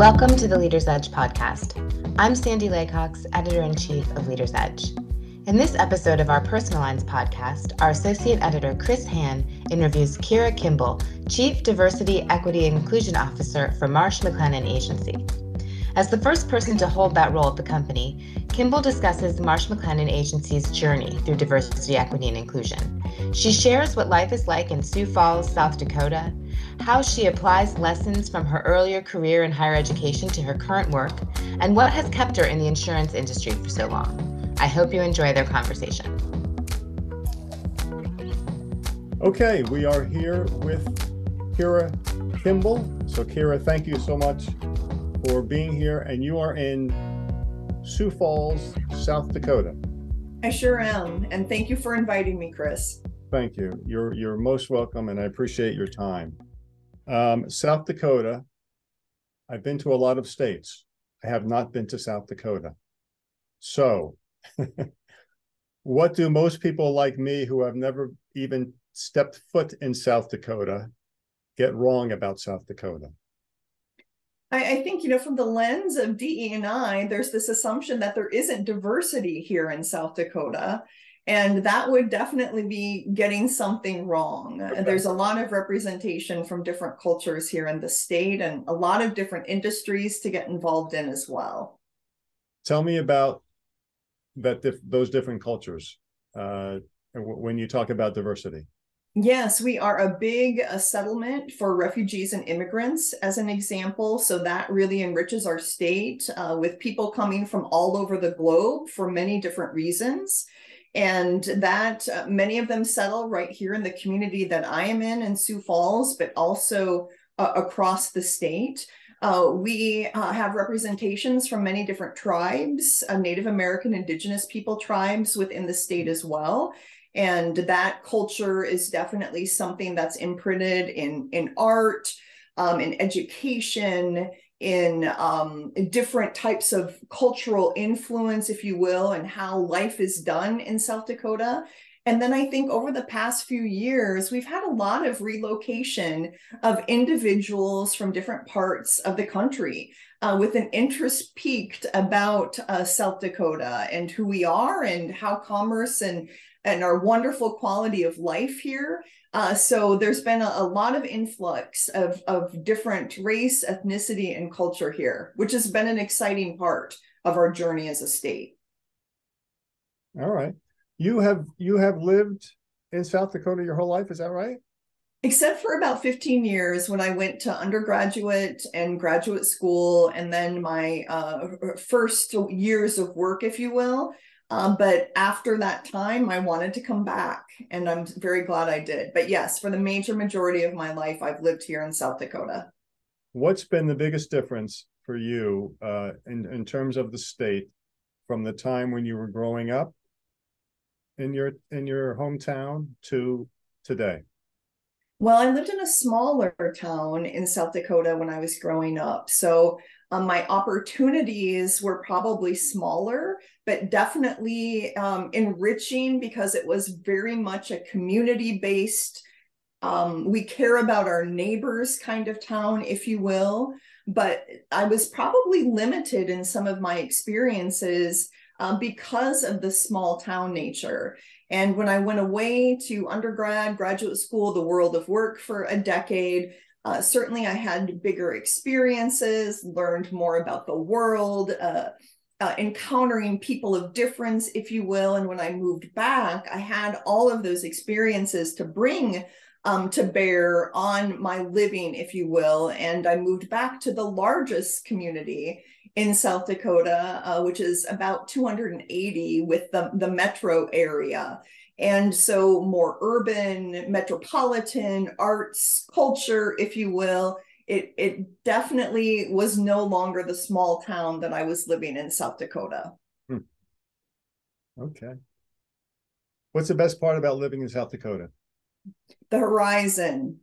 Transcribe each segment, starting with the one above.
Welcome to the Leader's Edge podcast. I'm Sandy Laycox, editor in chief of Leader's Edge. In this episode of our Personal Lines podcast, our associate editor Chris Han interviews Kira Kimball, Chief Diversity, Equity, and Inclusion Officer for Marsh McLennan Agency. As the first person to hold that role at the company, Kimball discusses Marsh McLennan Agency's journey through diversity, equity, and inclusion. She shares what life is like in Sioux Falls, South Dakota, how she applies lessons from her earlier career in higher education to her current work, and what has kept her in the insurance industry for so long. I hope you enjoy their conversation. Okay, we are here with Kira Kimball. So, Kira, thank you so much for being here. And you are in Sioux Falls, South Dakota. I sure am. And thank you for inviting me, Chris. Thank you. You're you're most welcome, and I appreciate your time. Um, South Dakota. I've been to a lot of states. I have not been to South Dakota. So, what do most people like me who have never even stepped foot in South Dakota get wrong about South Dakota? I, I think, you know, from the lens of DE and I, there's this assumption that there isn't diversity here in South Dakota. And that would definitely be getting something wrong. Okay. There's a lot of representation from different cultures here in the state and a lot of different industries to get involved in as well. Tell me about that those different cultures uh, when you talk about diversity. Yes, we are a big a settlement for refugees and immigrants, as an example. So that really enriches our state uh, with people coming from all over the globe for many different reasons. And that uh, many of them settle right here in the community that I am in in Sioux Falls, but also uh, across the state. Uh, we uh, have representations from many different tribes, uh, Native American, Indigenous people tribes within the state as well and that culture is definitely something that's imprinted in in art um, in education in um, different types of cultural influence if you will and how life is done in south dakota and then I think over the past few years, we've had a lot of relocation of individuals from different parts of the country uh, with an interest piqued about uh, South Dakota and who we are and how commerce and and our wonderful quality of life here. Uh, so there's been a, a, lot of influx of, of different race, ethnicity, and culture here, which has been an exciting part of our journey as a state. All right. You have you have lived in South Dakota your whole life, is that right? Except for about 15 years when I went to undergraduate and graduate school, and then my uh, first years of work, if you will. Um, but after that time, I wanted to come back, and I'm very glad I did. But yes, for the major majority of my life, I've lived here in South Dakota. What's been the biggest difference for you uh, in in terms of the state from the time when you were growing up in your in your hometown to today? Well, I lived in a smaller town in South Dakota when I was growing up, so um, my opportunities were probably smaller, but definitely um, enriching because it was very much a community based. Um, we care about our neighbors kind of town, if you will. But I was probably limited in some of my experiences uh, because of the small town nature. And when I went away to undergrad, graduate school, the world of work for a decade, uh, certainly, I had bigger experiences, learned more about the world, uh, uh, encountering people of difference, if you will. And when I moved back, I had all of those experiences to bring um, to bear on my living, if you will. And I moved back to the largest community in South Dakota, uh, which is about 280 with the, the metro area. And so, more urban, metropolitan, arts, culture, if you will, it, it definitely was no longer the small town that I was living in South Dakota. Hmm. Okay. What's the best part about living in South Dakota? The horizon.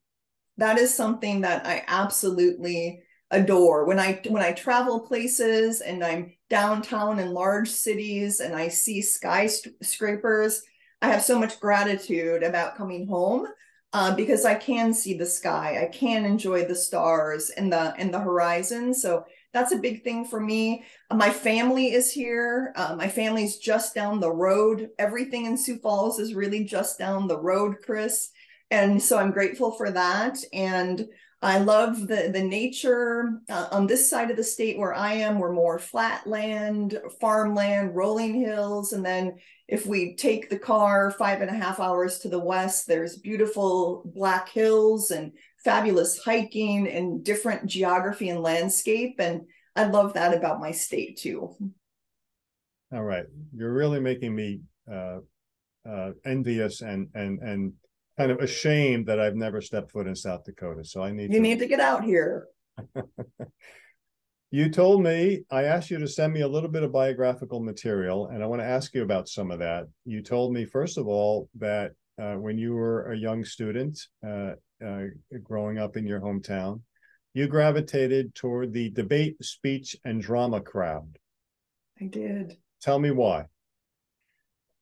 That is something that I absolutely adore. When I when I travel places and I'm downtown in large cities and I see skyscrapers, I have so much gratitude about coming home uh, because I can see the sky, I can enjoy the stars and the and the horizon. So that's a big thing for me. My family is here. Uh, my family's just down the road. Everything in Sioux Falls is really just down the road, Chris. And so I'm grateful for that. And I love the the nature uh, on this side of the state where I am. We're more flat land, farmland, rolling hills, and then if we take the car five and a half hours to the west, there's beautiful black hills and fabulous hiking and different geography and landscape. And I love that about my state too. All right, you're really making me uh, uh, envious and and and kind of ashamed that I've never stepped foot in South Dakota. So I need you to... need to get out here. you told me I asked you to send me a little bit of biographical material, and I want to ask you about some of that. You told me first of all that uh, when you were a young student uh, uh, growing up in your hometown, you gravitated toward the debate, speech, and drama crowd. I did. Tell me why.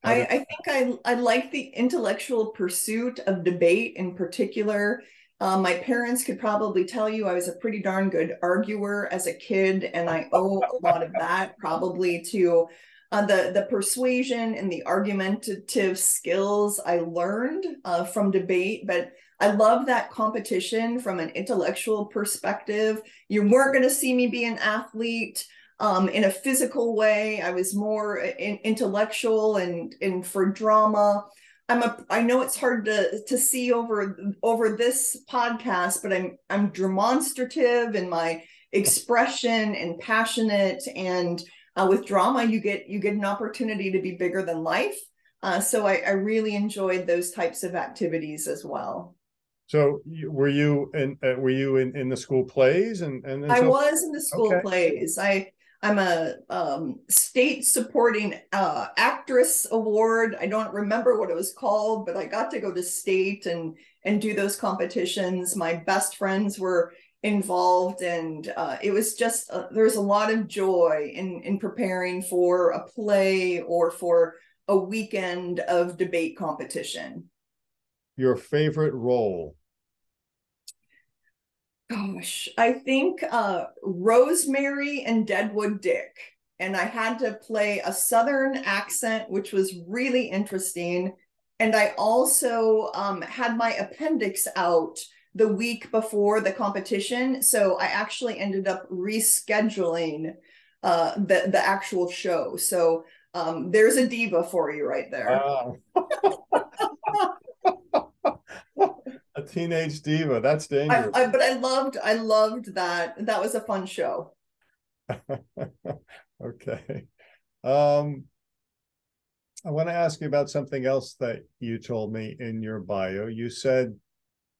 I, I think I I like the intellectual pursuit of debate in particular. Um, my parents could probably tell you I was a pretty darn good arguer as a kid, and I owe a lot of that probably to uh, the the persuasion and the argumentative skills I learned uh, from debate. But I love that competition from an intellectual perspective. You weren't going to see me be an athlete um, in a physical way. I was more in, intellectual and and for drama. I'm a I know it's hard to to see over over this podcast, but I'm I'm demonstrative in my expression and passionate and uh, with drama you get you get an opportunity to be bigger than life. Uh, so I, I really enjoyed those types of activities as well. So were you in uh, were you in, in the school plays and and, and I was in the school okay. plays. I I'm a um, state supporting uh, actress award. I don't remember what it was called, but I got to go to state and and do those competitions. My best friends were involved, and uh, it was just uh, there was a lot of joy in in preparing for a play or for a weekend of debate competition. Your favorite role gosh, I think uh, Rosemary and Deadwood Dick. And I had to play a Southern accent, which was really interesting. And I also um, had my appendix out the week before the competition. So I actually ended up rescheduling uh, the, the actual show. So um, there's a diva for you right there. a teenage diva. That's dangerous. I, I, but I loved, I loved that. That was a fun show. okay. Um, I want to ask you about something else that you told me in your bio. You said,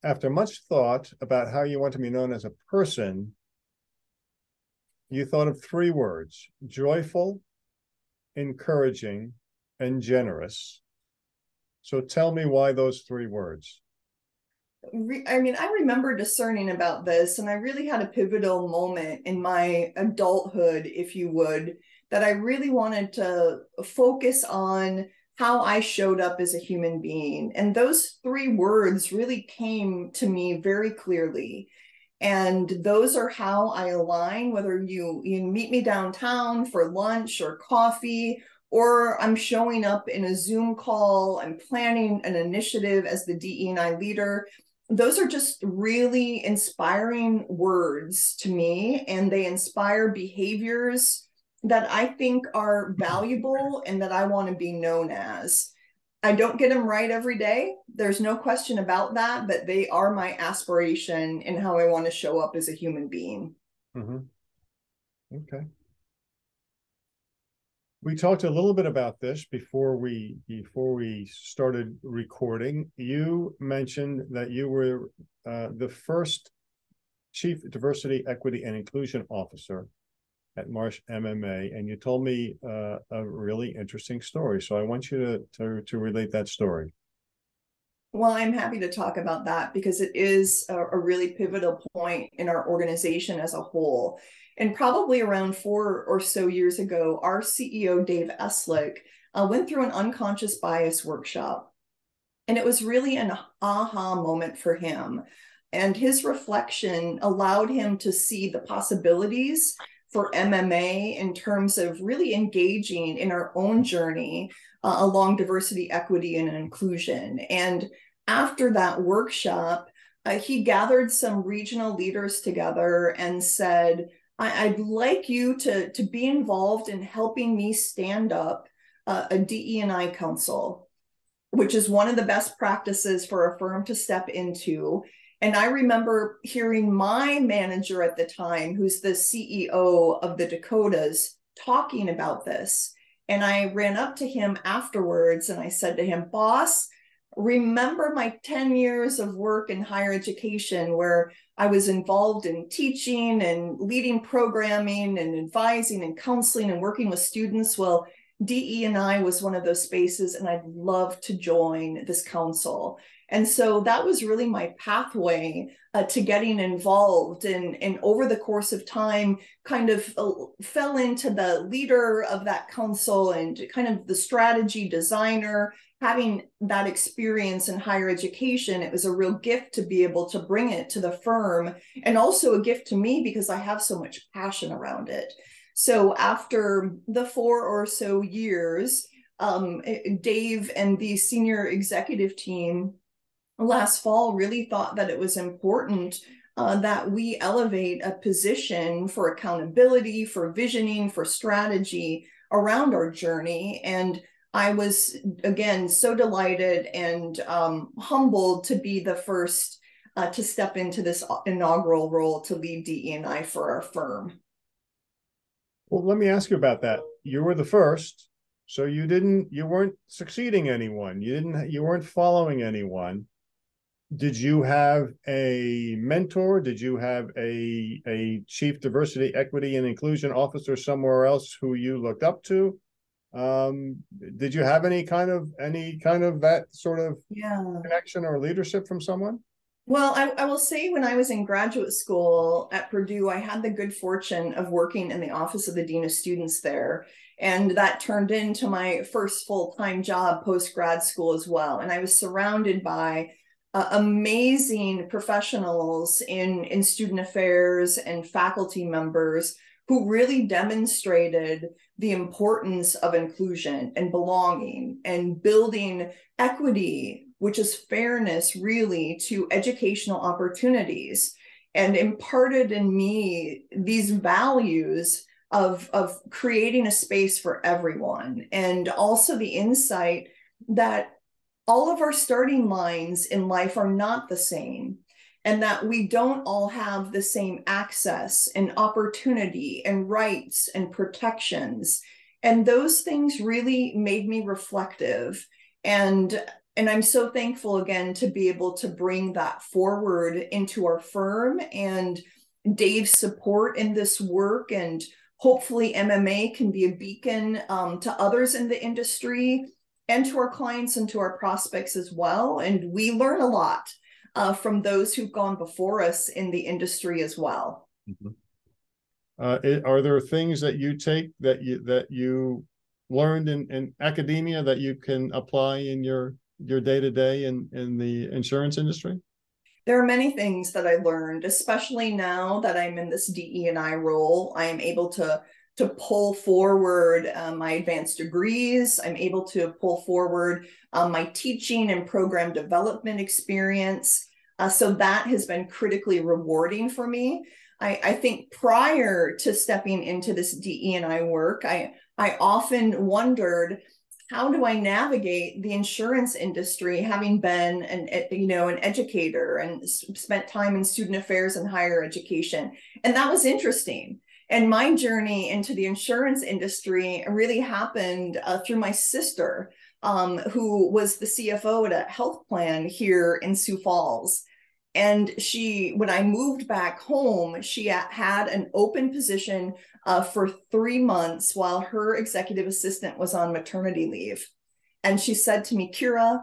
after much thought about how you want to be known as a person, you thought of three words joyful, encouraging, and generous. So tell me why those three words. I mean, I remember discerning about this, and I really had a pivotal moment in my adulthood, if you would, that I really wanted to focus on how I showed up as a human being. And those three words really came to me very clearly. And those are how I align, whether you, you meet me downtown for lunch or coffee, or I'm showing up in a Zoom call, I'm planning an initiative as the DE&I leader those are just really inspiring words to me and they inspire behaviors that I think are valuable and that I want to be known as. I don't get them right every day. There's no question about that, but they are my aspiration and how I want to show up as a human being. Mm-hmm. Okay we talked a little bit about this before we before we started recording. You mentioned that you were uh, the first chief diversity, equity, and inclusion officer at Marsh MMA, and you told me uh, a really interesting story. So I want you to, to to relate that story. Well, I'm happy to talk about that because it is a, a really pivotal point in our organization as a whole. And probably around four or so years ago, our CEO, Dave Eslick, uh, went through an unconscious bias workshop. And it was really an aha moment for him. And his reflection allowed him to see the possibilities for MMA in terms of really engaging in our own journey uh, along diversity, equity, and inclusion. And after that workshop, uh, he gathered some regional leaders together and said, I- would like you to, to be involved in helping me stand up uh, a DE&I council, which is one of the best practices for a firm to step into. And I remember hearing my manager at the time, who's the CEO of the Dakotas, talking about this. And I ran up to him afterwards and I said to him, Boss, remember my 10 years of work in higher education where I was involved in teaching and leading programming and advising and counseling and working with students. Well, DE and I was one of those spaces, and I'd love to join this council. And so that was really my pathway uh, to getting involved. And, and over the course of time, kind of uh, fell into the leader of that council and kind of the strategy designer. Having that experience in higher education, it was a real gift to be able to bring it to the firm and also a gift to me because I have so much passion around it. So after the four or so years, um, Dave and the senior executive team last fall really thought that it was important uh, that we elevate a position for accountability, for visioning, for strategy around our journey. And I was, again, so delighted and um, humbled to be the first uh, to step into this inaugural role to lead DE&I for our firm. Well, let me ask you about that. You were the first, so you didn't, you weren't succeeding anyone. You didn't, you weren't following anyone. Did you have a mentor? Did you have a a chief diversity, equity, and inclusion officer somewhere else who you looked up to? Um, did you have any kind of any kind of that sort of yeah. connection or leadership from someone? Well, I, I, will say when I was in graduate school at Purdue, I had the good fortune of working in the office of the Dean of Students there. And that turned into my first full time job post grad school as well. And I was surrounded by uh, amazing professionals in, in student affairs and faculty members who really demonstrated the importance of inclusion and belonging and building equity which is fairness really to educational opportunities. And imparted in me these values of, of creating a space for everyone and also the insight that all of our starting lines in life are not the same and that we don't all have the same access and opportunity and rights and protections and those things really made me reflective and and I'm so thankful again to be able to bring that forward into our firm and Dave's support in this work. And hopefully, MMA can be a beacon um, to others in the industry and to our clients and to our prospects as well. And we learn a lot uh, from those who've gone before us in the industry as well. Mm-hmm. Uh, it, are there things that you take that you that you learned in, in academia that you can apply in your your day to day in in the insurance industry? There are many things that I learned, especially now that I'm in this DE and I role. I am able to to pull forward um, my advanced degrees. I'm able to pull forward um, my teaching and program development experience. Uh, so that has been critically rewarding for me. I, I think prior to stepping into this DE and I work, I I often wondered how do I navigate the insurance industry, having been an you know an educator and spent time in student affairs and higher education, and that was interesting. And my journey into the insurance industry really happened uh, through my sister, um, who was the CFO at a health plan here in Sioux Falls. And she, when I moved back home, she had an open position uh, for three months while her executive assistant was on maternity leave. And she said to me, Kira,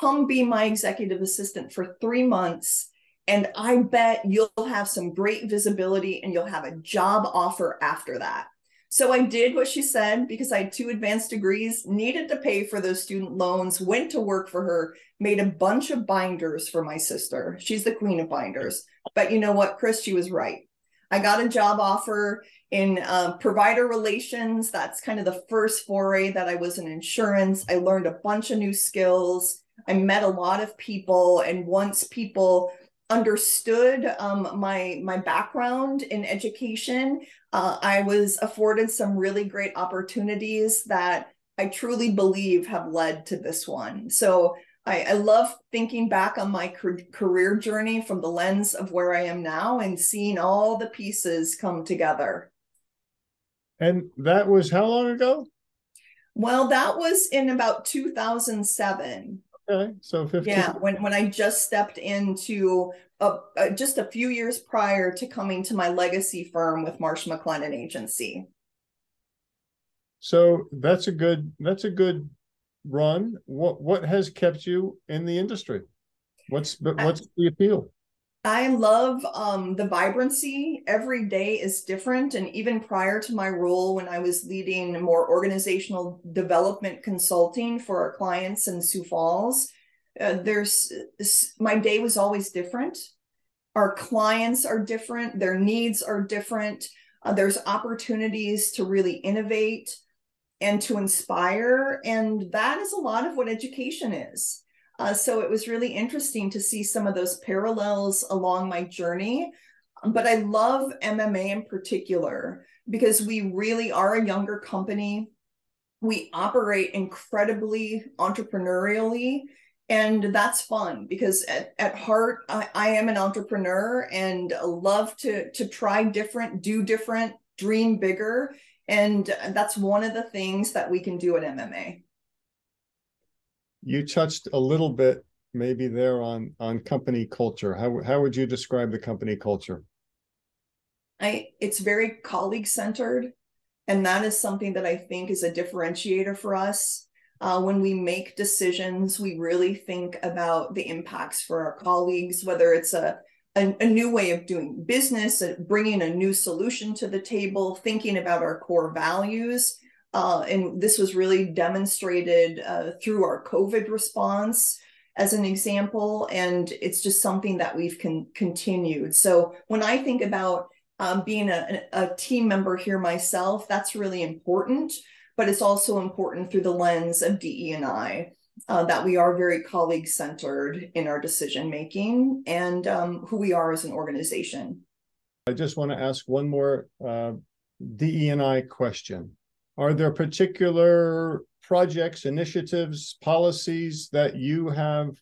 come be my executive assistant for three months. And I bet you'll have some great visibility and you'll have a job offer after that. So I did what she said because I had two advanced degrees, needed to pay for those student loans, went to work for her, made a bunch of binders for my sister. She's the queen of binders. But you know what, Chris, she was right. I got a job offer in uh, provider relations. That's kind of the first foray that I was in insurance. I learned a bunch of new skills. I met a lot of people, and once people understood um, my my background in education, uh, I was afforded some really great opportunities that I truly believe have led to this one. So I, I love thinking back on my career journey from the lens of where I am now and seeing all the pieces come together. And that was how long ago? Well, that was in about 2007. Okay, so 15. Yeah, when, when I just stepped into a, a, just a few years prior to coming to my legacy firm with Marsh McLennan Agency. So that's a good that's a good run. What what has kept you in the industry? What's what's the appeal? I love um, the vibrancy. Every day is different. And even prior to my role, when I was leading more organizational development consulting for our clients in Sioux Falls, uh, there's my day was always different. Our clients are different, their needs are different. Uh, there's opportunities to really innovate and to inspire. And that is a lot of what education is. Uh, so it was really interesting to see some of those parallels along my journey. But I love MMA in particular because we really are a younger company. We operate incredibly entrepreneurially. And that's fun because at, at heart, I, I am an entrepreneur and love to, to try different, do different, dream bigger. And that's one of the things that we can do at MMA you touched a little bit maybe there on on company culture. How how would you describe the company culture? I it's very colleague centered, and that is something that I think is a differentiator for us. Uh, when we make decisions, we really think about the impacts for our colleagues, whether it's a a, a new way of doing business, bringing a new solution to the table, thinking about our core values uh, and this was really demonstrated uh, through our COVID response as an example. And it's just something that we've con- continued. So when I think about um, being a, a team member here myself, that's really important. But it's also important through the lens of DE and I. Uh, that we are very colleague centered in our decision making and um, who we are as an organization. I just want to ask one more uh, I question. Are there particular projects, initiatives, policies that you have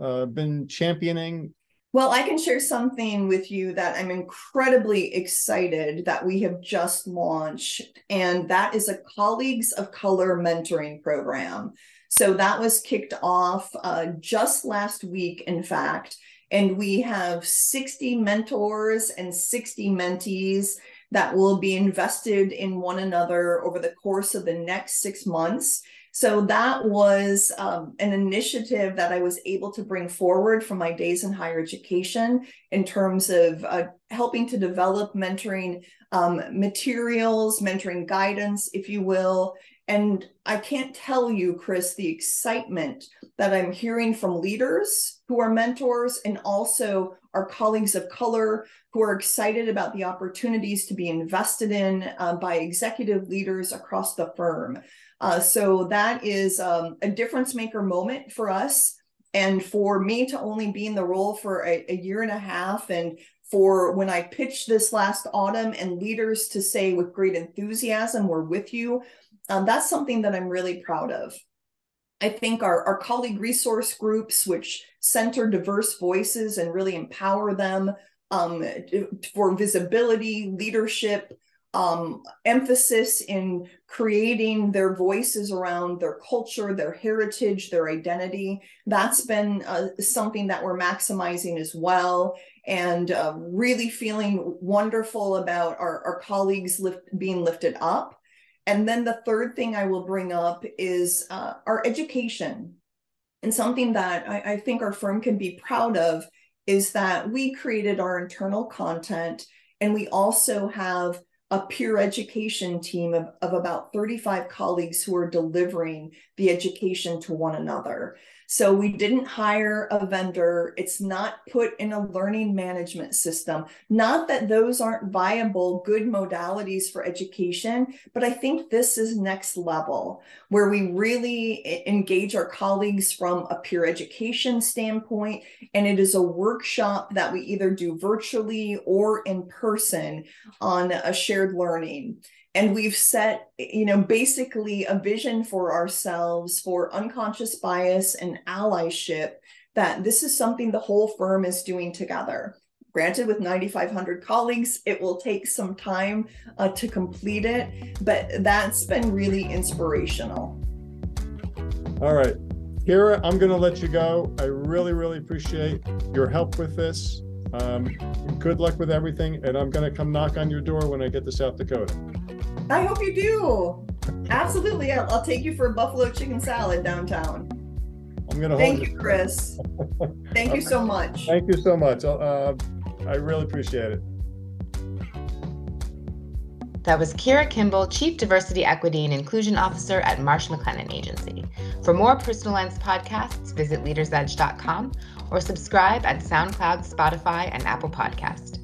uh, been championing? Well, I can share something with you that I'm incredibly excited that we have just launched, and that is a Colleagues of Color mentoring program. So that was kicked off uh, just last week, in fact, and we have 60 mentors and 60 mentees that will be invested in one another over the course of the next six months. So that was um, an initiative that I was able to bring forward from my days in higher education in terms of uh, helping to develop mentoring um, materials, mentoring guidance, if you will. And I can't tell you, Chris, the excitement that I'm hearing from leaders who are mentors and also our colleagues of color who are excited about the opportunities to be invested in uh, by executive leaders across the firm. Uh, so that is um, a difference maker moment for us. And for me to only be in the role for a, a year and a half, and for when I pitched this last autumn, and leaders to say with great enthusiasm, we're with you, um, that's something that I'm really proud of. I think our, our colleague resource groups, which center diverse voices and really empower them um, for visibility, leadership, um, emphasis in creating their voices around their culture, their heritage, their identity. That's been uh, something that we're maximizing as well, and uh, really feeling wonderful about our, our colleagues lift, being lifted up. And then the third thing I will bring up is uh, our education. And something that I, I think our firm can be proud of is that we created our internal content and we also have a peer education team of, of about 35 colleagues who are delivering the education to one another. So we didn't hire a vendor. It's not put in a learning management system. Not that those aren't viable, good modalities for education, but I think this is next level where we really engage our colleagues from a peer education standpoint. And it is a workshop that we either do virtually or in person on a shared learning and we've set you know basically a vision for ourselves for unconscious bias and allyship that this is something the whole firm is doing together. Granted with 9500 colleagues it will take some time uh, to complete it but that's been really inspirational. All right. Kira i'm going to let you go. I really really appreciate your help with this. Um, good luck with everything and i'm going to come knock on your door when i get to south dakota I hope you do. Absolutely. I'll, I'll take you for a buffalo chicken salad downtown. I'm gonna Thank you, Chris. Thank you so much. Thank you so much. Uh, I really appreciate it. That was Kira Kimball, Chief Diversity, Equity, and Inclusion Officer at Marsh McLennan Agency. For more Personal Lines podcasts, visit leadersedge.com or subscribe at SoundCloud, Spotify, and Apple Podcast.